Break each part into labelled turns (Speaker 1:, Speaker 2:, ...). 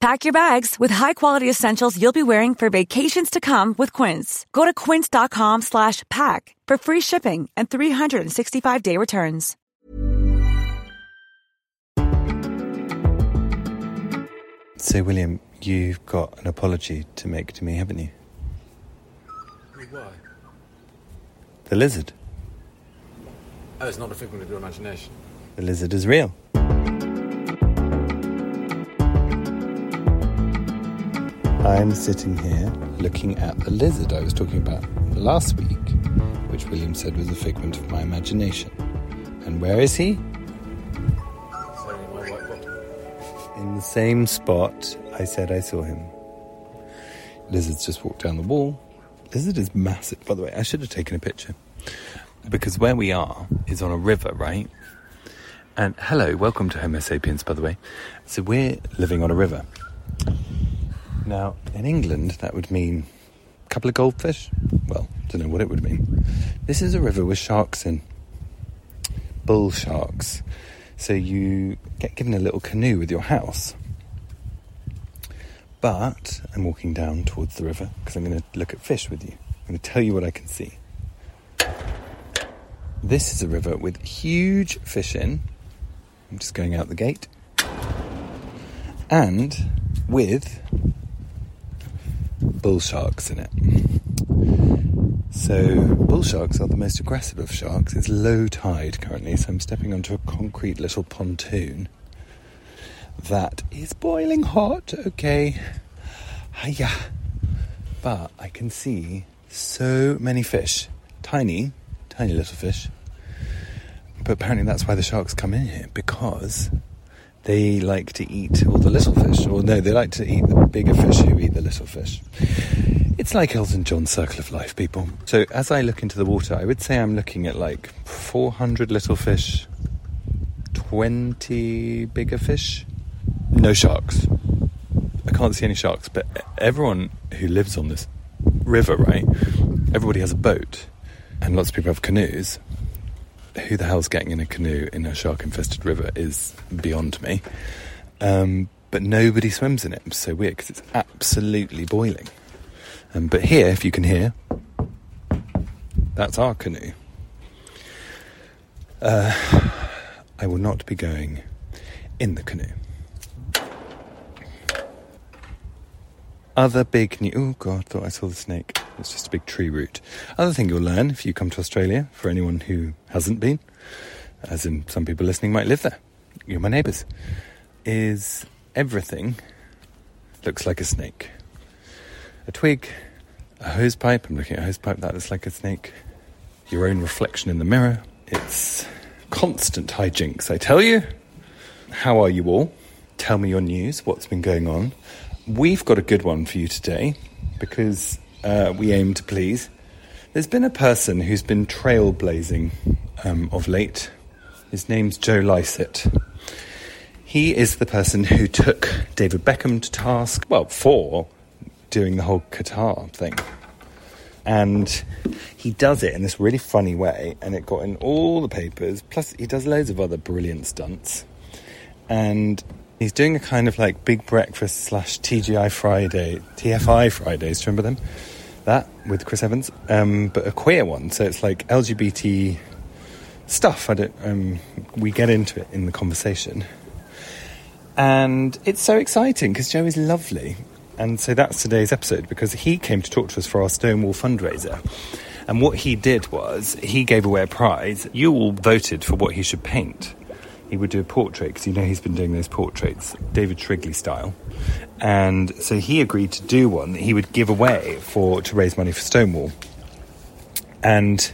Speaker 1: Pack your bags with high-quality essentials you'll be wearing for vacations to come with Quince. Go to quince.com slash pack for free shipping and 365-day returns.
Speaker 2: So, William, you've got an apology to make to me, haven't you?
Speaker 3: Why?
Speaker 2: The lizard.
Speaker 3: Oh, it's not a figment of your imagination.
Speaker 2: The lizard is real. I'm sitting here looking at the lizard I was talking about last week, which William said was a figment of my imagination. And where is he? In the same spot I said I saw him. Lizard's just walked down the wall. Lizard is massive, by the way. I should have taken a picture. Because where we are is on a river, right? And hello, welcome to Homo sapiens, by the way. So we're living on a river. Now, in England, that would mean a couple of goldfish. Well, don't know what it would mean. This is a river with sharks in, bull sharks. So you get given a little canoe with your house. But I'm walking down towards the river because I'm going to look at fish with you. I'm going to tell you what I can see. This is a river with huge fish in. I'm just going out the gate. And with bull sharks in it. So, bull sharks are the most aggressive of sharks. It's low tide currently, so I'm stepping onto a concrete little pontoon that is boiling hot. Okay, hiya. But I can see so many fish, tiny, tiny little fish. But apparently, that's why the sharks come in here because they like to eat all the little fish, or no, they like to eat the bigger fish who eat the little fish. It's like Elton John's circle of life, people. So as I look into the water, I would say I'm looking at like 400 little fish, 20 bigger fish, no sharks. I can't see any sharks, but everyone who lives on this river, right? Everybody has a boat, and lots of people have canoes who the hell's getting in a canoe in a shark infested river is beyond me. Um, but nobody swims in it. It's so weird because it's absolutely boiling. Um, but here, if you can hear, that's our canoe. Uh, I will not be going in the canoe. Other big new. Oh God, thought I saw the snake. It's just a big tree root. Other thing you'll learn if you come to Australia, for anyone who hasn't been, as in some people listening might live there, you're my neighbours, is everything looks like a snake. A twig, a hose pipe, I'm looking at a hose pipe, that looks like a snake. Your own reflection in the mirror. It's constant hijinks, I tell you. How are you all? Tell me your news, what's been going on. We've got a good one for you today because uh, we aim to please. There's been a person who's been trailblazing um, of late. His name's Joe Lycett. He is the person who took David Beckham to task, well, for doing the whole Qatar thing. And he does it in this really funny way, and it got in all the papers. Plus, he does loads of other brilliant stunts. And he's doing a kind of like big breakfast slash TGI Friday, TFI Fridays. Do you remember them? that with Chris Evans, um, but a queer one. So it's like LGBT stuff. I don't. Um, we get into it in the conversation, and it's so exciting because Joe is lovely, and so that's today's episode because he came to talk to us for our Stonewall fundraiser. And what he did was he gave away a prize. You all voted for what he should paint. He would do a portrait because you know he's been doing those portraits, David Shrigley style. And so he agreed to do one that he would give away for to raise money for Stonewall. And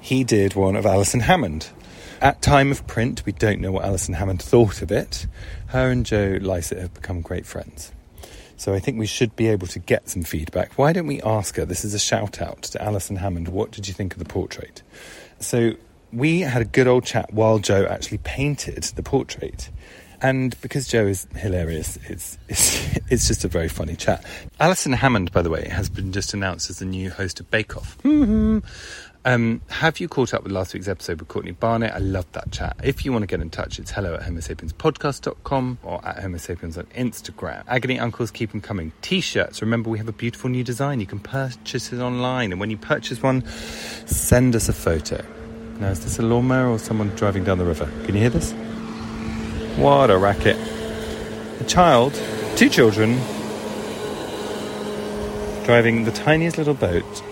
Speaker 2: he did one of Alison Hammond. At time of print, we don't know what Alison Hammond thought of it. Her and Joe Lycett have become great friends. So I think we should be able to get some feedback. Why don't we ask her? This is a shout out to Alison Hammond. What did you think of the portrait? So we had a good old chat while Joe actually painted the portrait. And because Joe is hilarious, it's, it's, it's just a very funny chat. Alison Hammond, by the way, has been just announced as the new host of Bake Off. Um, have you caught up with last week's episode with Courtney Barnett? I loved that chat. If you want to get in touch, it's hello at homosapienspodcast.com or at homosapiens on Instagram. Agony Uncles, keep them coming. T-shirts, remember we have a beautiful new design. You can purchase it online. And when you purchase one, send us a photo. Now, is this a lawnmower or someone driving down the river? Can you hear this? What a racket. A child, two children, driving the tiniest little boat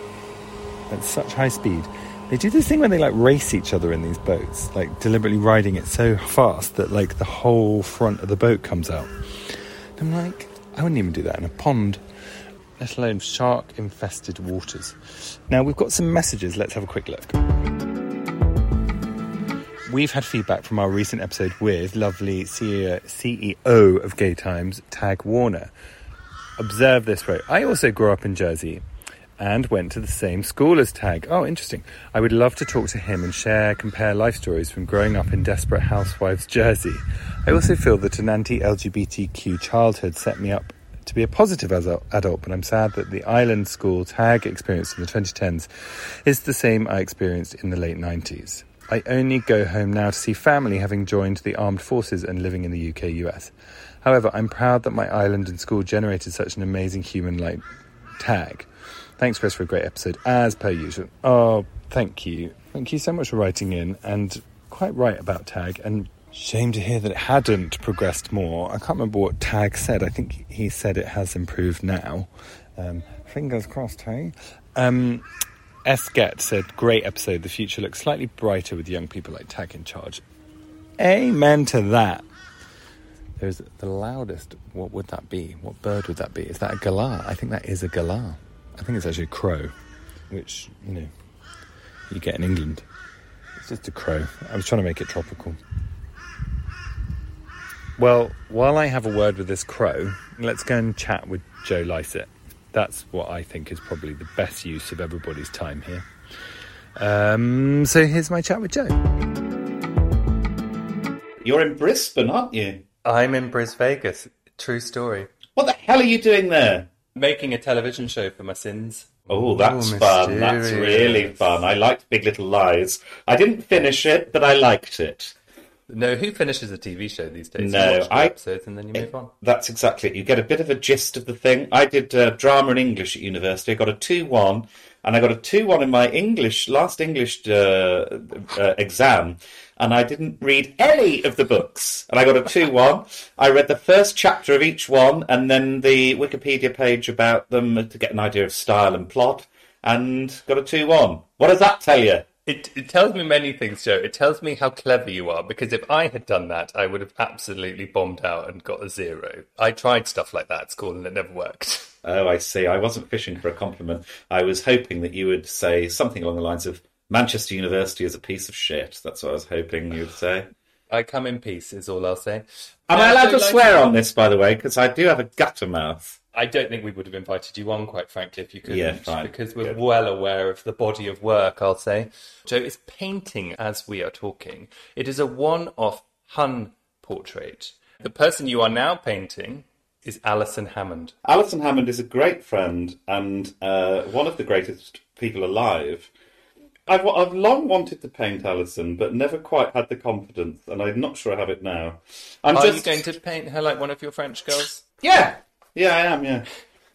Speaker 2: at such high speed. They do this thing where they like race each other in these boats, like deliberately riding it so fast that like the whole front of the boat comes out. I'm like, I wouldn't even do that in a pond, let alone shark infested waters. Now we've got some messages, let's have a quick look. We've had feedback from our recent episode with lovely CEO of Gay Times, Tag Warner. Observe this quote. I also grew up in Jersey and went to the same school as Tag. Oh, interesting. I would love to talk to him and share, compare life stories from growing up in Desperate Housewives Jersey. I also feel that an anti LGBTQ childhood set me up to be a positive adult, but I'm sad that the island school Tag experience in the 2010s is the same I experienced in the late 90s. I only go home now to see family having joined the armed forces and living in the UK US. However, I'm proud that my island and school generated such an amazing human like Tag. Thanks, Chris, for a great episode, as per usual. Oh, thank you. Thank you so much for writing in, and quite right about Tag. And shame to hear that it hadn't progressed more. I can't remember what Tag said. I think he said it has improved now. Um, fingers crossed, hey? Um, Esket said, Great episode. The future looks slightly brighter with young people like Tag in charge. Amen to that. There's the loudest. What would that be? What bird would that be? Is that a galah? I think that is a galah. I think it's actually a crow, which, you know, you get in England. It's just a crow. I was trying to make it tropical. Well, while I have a word with this crow, let's go and chat with Joe Lycett. That's what I think is probably the best use of everybody's time here. Um, so here's my chat with Joe.
Speaker 4: You're in Brisbane, aren't you?
Speaker 2: I'm in Bris Vegas. True story.
Speaker 4: What the hell are you doing there?
Speaker 2: Making a television show for my sins.
Speaker 4: Oh, that's
Speaker 2: Ooh,
Speaker 4: fun. That's really fun. I liked Big Little Lies. I didn't finish it, but I liked it.
Speaker 2: No, who finishes a TV show these days?
Speaker 4: No,
Speaker 2: you watch the
Speaker 4: I-
Speaker 2: episodes and then you move on.
Speaker 4: That's exactly it. You get a bit of a gist of the thing. I did uh, drama and English at university. I got a 2 1, and I got a 2 1 in my English, last English uh, uh, exam, and I didn't read any of the books. And I got a 2 1. I read the first chapter of each one, and then the Wikipedia page about them to get an idea of style and plot, and got a 2 1. What does that tell you?
Speaker 2: It, it tells me many things, Joe. It tells me how clever you are because if I had done that, I would have absolutely bombed out and got a zero. I tried stuff like that at school and it never worked.
Speaker 4: Oh, I see. I wasn't fishing for a compliment. I was hoping that you would say something along the lines of Manchester University is a piece of shit. That's what I was hoping you'd say.
Speaker 2: I come in peace, is all I'll say.
Speaker 4: Am
Speaker 2: Uh,
Speaker 4: I allowed to
Speaker 2: like-
Speaker 4: swear on this, by the way? Because I do have a gutter mouth.
Speaker 2: I don't think we would have invited you on, quite frankly, if you couldn't.
Speaker 4: Yeah, fine.
Speaker 2: Because we're
Speaker 4: Good.
Speaker 2: well aware of the body of work, I'll say. Joe is painting as we are talking. It is a one off Hun portrait. The person you are now painting is Alison Hammond.
Speaker 4: Alison Hammond is a great friend and uh, one of the greatest people alive. I've, I've long wanted to paint Alison, but never quite had the confidence, and I'm not sure I have it now. I'm
Speaker 2: Are
Speaker 4: just
Speaker 2: you going to paint her like one of your French girls?
Speaker 4: yeah, yeah, I am. Yeah,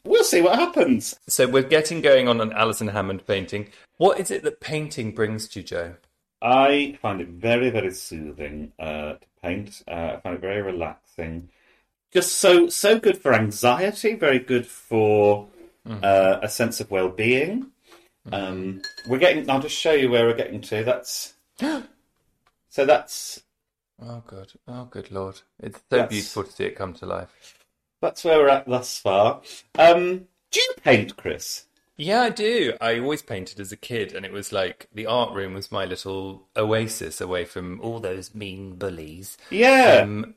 Speaker 4: we'll see what happens.
Speaker 2: So we're getting going on an Alison Hammond painting. What is it that painting brings to you, Joe?
Speaker 4: I find it very, very soothing uh, to paint. Uh, I find it very relaxing. Just so so good for anxiety. Very good for uh, a sense of well-being. Um, we're getting. I'll just show you where we're getting to. That's so. That's
Speaker 2: Oh, good. Oh, good lord. It's so
Speaker 4: That's-
Speaker 2: beautiful to see it come to life.
Speaker 4: That's where we're at thus far. Um, do you paint, Chris?
Speaker 2: Yeah, I do. I always painted as a kid, and it was like the art room was my little oasis away from all those mean bullies.
Speaker 4: Yeah.
Speaker 2: Um,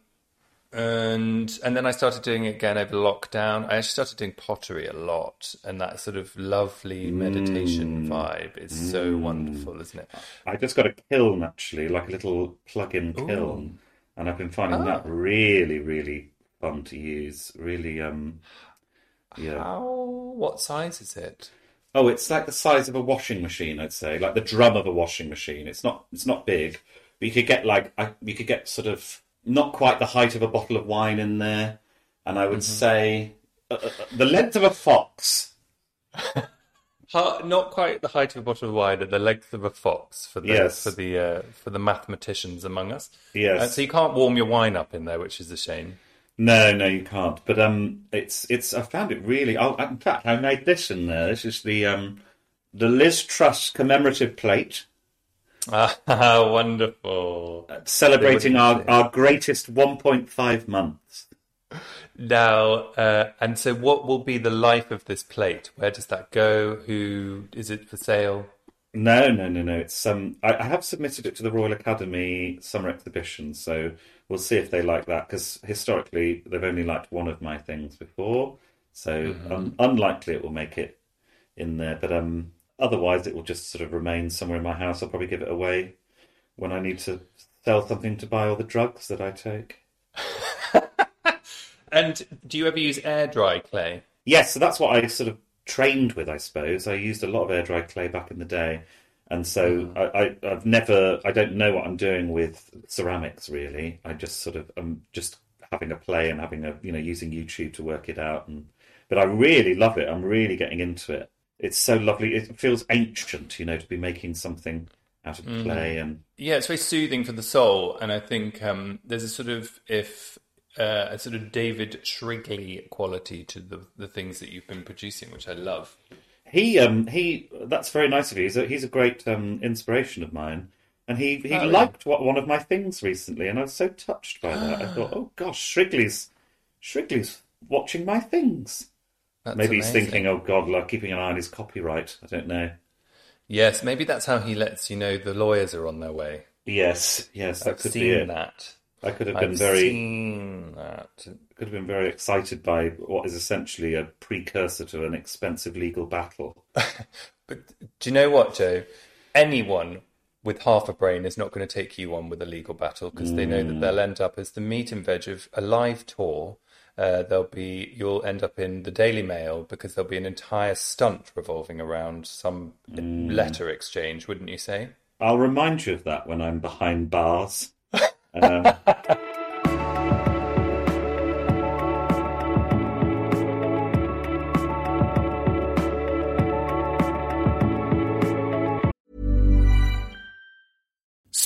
Speaker 2: and and then I started doing it again over lockdown. I actually started doing pottery a lot, and that sort of lovely meditation vibe is so wonderful, isn't it?
Speaker 4: I just got a kiln actually, like a little plug-in kiln, and I've been finding that really, really fun to use. Really, um, yeah.
Speaker 2: How? What size is it?
Speaker 4: Oh, it's like the size of a washing machine, I'd say, like the drum of a washing machine. It's not, it's not big, but you could get like, I, you could get sort of not quite the height of a bottle of wine in there, and I would say uh, uh, the length of a fox.
Speaker 2: Not quite the height of a bottle of wine, and the length of a fox for the
Speaker 4: Yes.
Speaker 2: for the uh, for the mathematicians among us.
Speaker 4: Yes.
Speaker 2: Uh, so you can't warm your wine up in there, which is a shame.
Speaker 4: No, no, you can't. But um, it's it's. I found it really. Oh, in fact, I made this in there. This is the um, the Liz Truss commemorative plate
Speaker 2: Ah, wonderful.
Speaker 4: celebrating our, our greatest 1.5 months.
Speaker 2: Now, uh, and so what will be the life of this plate? Where does that go? Who is it for sale?
Speaker 4: No, no, no, no. It's um. I, I have submitted it to the Royal Academy Summer Exhibition, so we'll see if they like that. Because historically, they've only liked one of my things before, so um, unlikely it will make it in there. But um, otherwise, it will just sort of remain somewhere in my house. I'll probably give it away when I need to sell something to buy all the drugs that I take.
Speaker 2: And do you ever use air dry clay?
Speaker 4: Yes, so that's what I sort of trained with, I suppose. I used a lot of air dry clay back in the day, and so I, I, I've never, I don't know what I'm doing with ceramics really. I just sort of, I'm just having a play and having a, you know, using YouTube to work it out. And but I really love it. I'm really getting into it. It's so lovely. It feels ancient, you know, to be making something out of clay and
Speaker 2: Yeah, it's very soothing for the soul, and I think um, there's a sort of if uh, a sort of David Shrigley quality to the the things that you've been producing, which I love.
Speaker 4: He um he that's very nice of you. He's a, he's a great um inspiration of mine. And he, he
Speaker 2: Oh,
Speaker 4: liked what one of my things recently, and I was so touched by that. I thought, oh gosh, Shrigley's Shrigley's watching my things.
Speaker 2: That's
Speaker 4: Maybe he's thinking, oh god, like keeping an eye on his copyright. I don't know.
Speaker 2: Yes, maybe that's how he lets you know the lawyers are on their way.
Speaker 4: Yes, yes, that
Speaker 2: I've
Speaker 4: could be
Speaker 2: seen
Speaker 4: it.
Speaker 2: that.
Speaker 4: I could have been
Speaker 2: I've
Speaker 4: very
Speaker 2: seen that.
Speaker 4: Could have been very excited by what is essentially a precursor to an expensive legal battle.
Speaker 2: But do you know what, Joe? Anyone with half a brain is not going to take you on with a legal battle because they know that they'll end up as the meat and veg of a live tour. Uh, there'll be you'll end up in the Daily Mail because there'll be an entire stunt revolving around some letter exchange, wouldn't you say?
Speaker 4: I'll remind you of that when I'm behind bars. Um,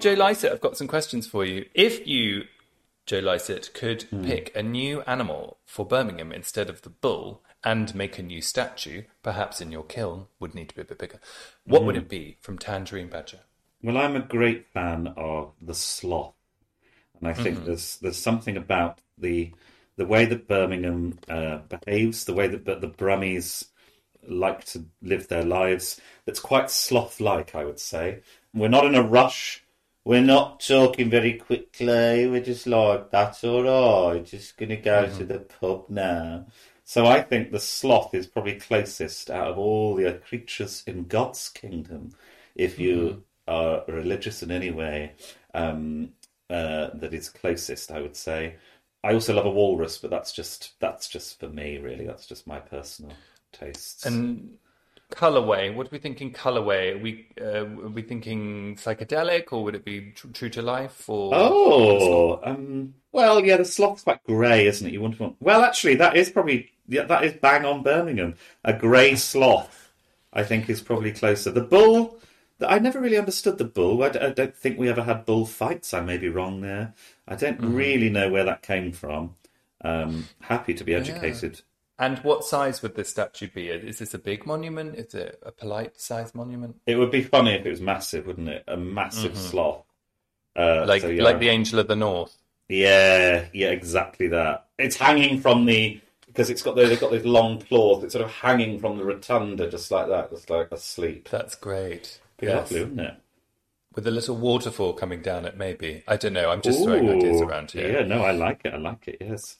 Speaker 2: Joe Lycett, I've got some questions for you. If you, Joe Lycett, could pick a new animal for Birmingham instead of the bull and make a new statue, perhaps in your kiln, would need to be a bit bigger, what would it be from Tangerine Badger?
Speaker 4: Well, I'm a great fan of the sloth, and I think there's there's something about the the way that Birmingham uh, behaves, the way that the Brummies like to live their lives. That's quite sloth-like, I would say. We're not in a rush. We're not talking very quickly. We're just like, that's all right. Just going to go to the pub now. So I think the sloth is probably closest out of all the creatures in God's kingdom. If you are religious in any way, um, uh, that is closest, I would say. I also love a walrus, but that's just that's just for me, really. That's just my personal tastes.
Speaker 2: And colorway, what are we thinking? Colorway? Are we uh, are we thinking psychedelic, or would it be tr- true to life? Or
Speaker 4: Oh, um, well, yeah, the sloth's quite grey, isn't it? You wouldn't want. Well, actually, that is probably yeah, that is bang on Birmingham. A grey sloth, I think, is probably closer. The bull, I never really understood the bull. I, d- I don't think we ever had bull fights. I may be wrong there. I don't really know where that came from. Um, happy to be educated.
Speaker 2: And what size would this statue be? Is this a big monument? Is it a polite sized monument?
Speaker 4: It would be funny if it was massive, wouldn't it? A massive sloth. Uh,
Speaker 2: Like
Speaker 4: so, yeah.
Speaker 2: like the Angel of the North.
Speaker 4: Yeah, yeah, exactly that. It's hanging from the because it's got those, they've got those long claws. It's sort of hanging from the rotunda, just like that, just like asleep.
Speaker 2: That's great.
Speaker 4: Be
Speaker 2: Yes.
Speaker 4: lovely, wouldn't it?
Speaker 2: With a little waterfall coming down it, maybe. I don't know. I'm just throwing ideas around here.
Speaker 4: Yeah, no, I like it. I like it. Yes.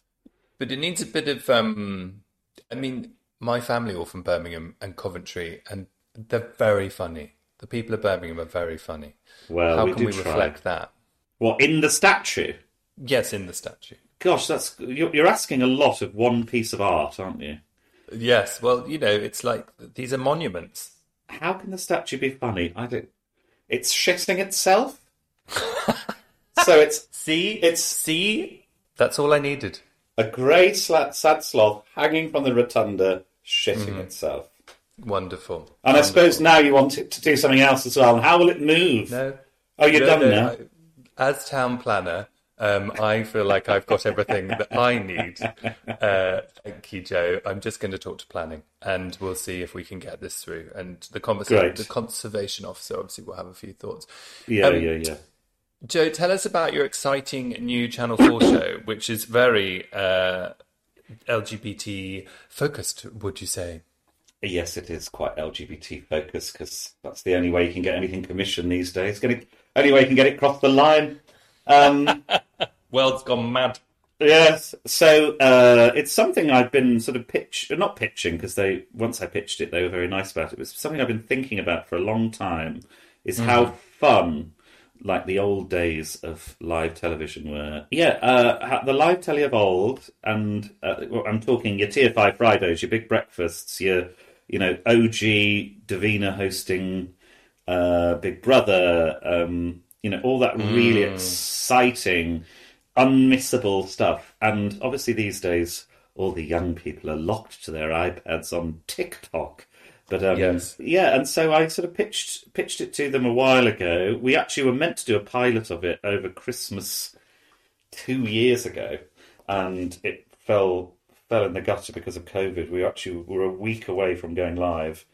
Speaker 2: But it needs a bit of um I mean, my family all from Birmingham and Coventry and they're very funny. The people of Birmingham are very funny.
Speaker 4: Well,
Speaker 2: How
Speaker 4: we
Speaker 2: can
Speaker 4: do
Speaker 2: we
Speaker 4: try.
Speaker 2: reflect that?
Speaker 4: What in the statue?
Speaker 2: Yes, in the statue.
Speaker 4: Gosh, that's you're, you're asking a lot of one piece of art, aren't you?
Speaker 2: Yes, well, you know, it's like these are monuments.
Speaker 4: How can the statue be funny? I don't. It's shitting itself. so it's
Speaker 2: See?
Speaker 4: It's-
Speaker 2: see? That's all I needed.
Speaker 4: A grey sad sloth hanging from the rotunda, shitting
Speaker 2: Mm-hmm.
Speaker 4: itself.
Speaker 2: Wonderful.
Speaker 4: And I suppose now you want it to do something else as well. And how will it move?
Speaker 2: No.
Speaker 4: Oh, you're
Speaker 2: No,
Speaker 4: done
Speaker 2: no,
Speaker 4: now.
Speaker 2: As town planner, um, I feel like I've got everything that I need. Uh, thank you, Joe. I'm just going to talk to planning, and we'll see if we can get this through. And the conversation,
Speaker 4: Great.
Speaker 2: the conservation officer, obviously, will have a few thoughts.
Speaker 4: Yeah,
Speaker 2: Um,
Speaker 4: yeah, yeah.
Speaker 2: Joe, tell us about your exciting new Channel Four show, which is very uh, LGBT focused. Would you say?
Speaker 4: Yes, it is quite LGBT focused because that's the only way you can get anything commissioned these days. Getting only way you can get it across the line. Um,
Speaker 2: World's gone mad.
Speaker 4: yes, so uh, it's something I've been sort of pitch, not pitching because they once I pitched it, they were very nice about it. It was something I've been thinking about for a long time. Is how fun, like the old days of live television were. Yeah, uh, the live telly of old, and uh, well, I'm talking your TFI Fridays, your big breakfasts, your you know OG Davina hosting uh, Big Brother, um, you know, all that really exciting, unmissable stuff. And obviously, these days, all the young people are locked to their iPads on TikTok. But um,
Speaker 2: Yes.
Speaker 4: yeah, and so I sort of pitched pitched it to them a while ago. We actually were meant to do a pilot of it over Christmas two years ago, and it fell fell in the gutter because of COVID. We actually were a week away from going live,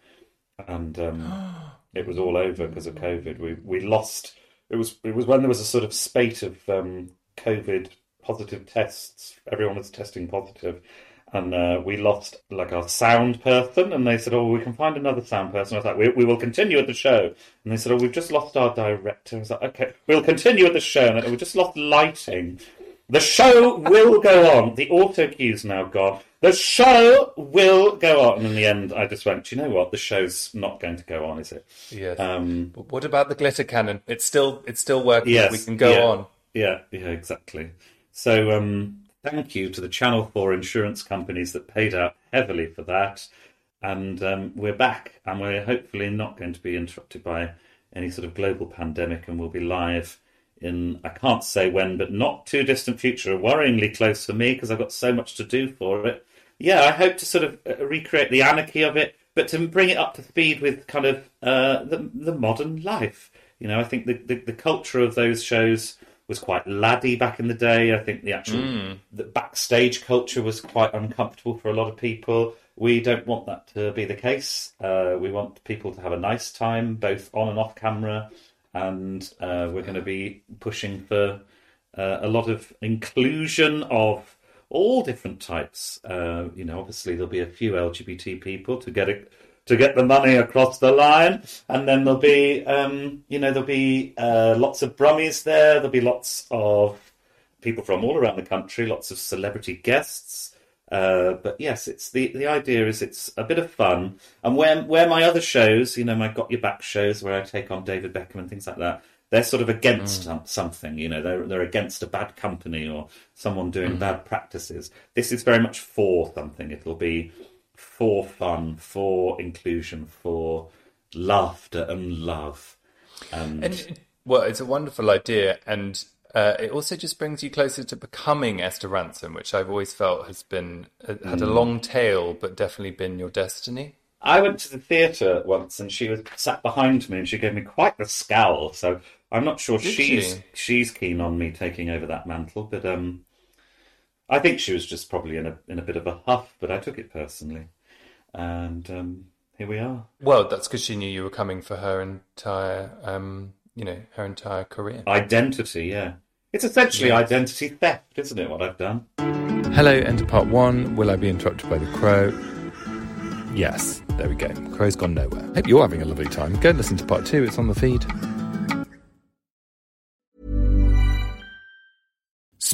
Speaker 4: and um, it was all over because of COVID. We we lost. It was it was when there was a sort of spate of um, COVID positive tests. Everyone was testing positive, and uh, we lost like our sound person. And they said, "Oh, we can find another sound person." I was like, "We, we will continue with the show." And they said, "Oh, we've just lost our director." I was like, "Okay, we'll continue with the show." And we just lost lighting. The show will go on. The auto cue's now gone. The show will go on. And in the end, I just went, Do you know what? The show's not going to go on, is it?
Speaker 2: Yes.
Speaker 4: Um,
Speaker 2: But what about the glitter cannon? It's still it's still working.
Speaker 4: yes.
Speaker 2: we can go
Speaker 4: yeah,
Speaker 2: on.
Speaker 4: Yeah, yeah, exactly. So, um, thank you to the Channel 4 insurance companies that paid out heavily for that. And um, we're back, and we're hopefully not going to be interrupted by any sort of global pandemic, and we'll be live in, I can't say when, but not too distant future, worryingly close for me because I've got so much to do for it. Yeah, I hope to sort of uh, recreate the anarchy of it, but to bring it up to speed with kind of uh, the, the modern life. You know, I think the, the, the culture of those shows was quite laddie back in the day. I think the actual the backstage culture was quite uncomfortable for a lot of people. We don't want that to be the case. Uh, we want people to have a nice time, both on and off camera, and uh, we're going to be pushing for uh, a lot of inclusion of all different types. Uh, you know, obviously there'll be a few LGBT people to get it to get the money across the line, and then there'll be, um, you know, there'll be uh, lots of Brummies there. There'll be lots of people from all around the country, lots of celebrity guests. Uh, but yes, it's the the idea is it's a bit of fun, and where where my other shows, you know, my Got Your Back shows, where I take on David Beckham and things like that, they're sort of against some, something, you know, they're they're against a bad company or someone doing bad practices. This is very much for something. It'll be for fun, for inclusion, for laughter and love. And,
Speaker 2: And well, it's a wonderful idea, and uh, it also just brings you closer to becoming Esther Rantzen, which I've always felt has been uh, had a long tail, but definitely been your destiny.
Speaker 4: I went to the theatre once, and she was sat behind me, and she gave me quite the scowl. So I'm not sure
Speaker 2: Did
Speaker 4: she's
Speaker 2: she?
Speaker 4: she's keen on me taking over that mantle, but um, I think she was just probably in a in a bit of a huff. But I took it personally, and um, here we are.
Speaker 2: Well, that's because she knew you were coming for her entire, um, you know, her entire career.
Speaker 4: Identity, yeah, it's essentially
Speaker 2: Yeah.
Speaker 4: identity theft, isn't it? What I've done.
Speaker 2: Hello, enter part one. Will I be interrupted by the crow? Yes, there we go. Crow's gone nowhere. Hope you're having a lovely time. Go and listen to part two, it's on the feed.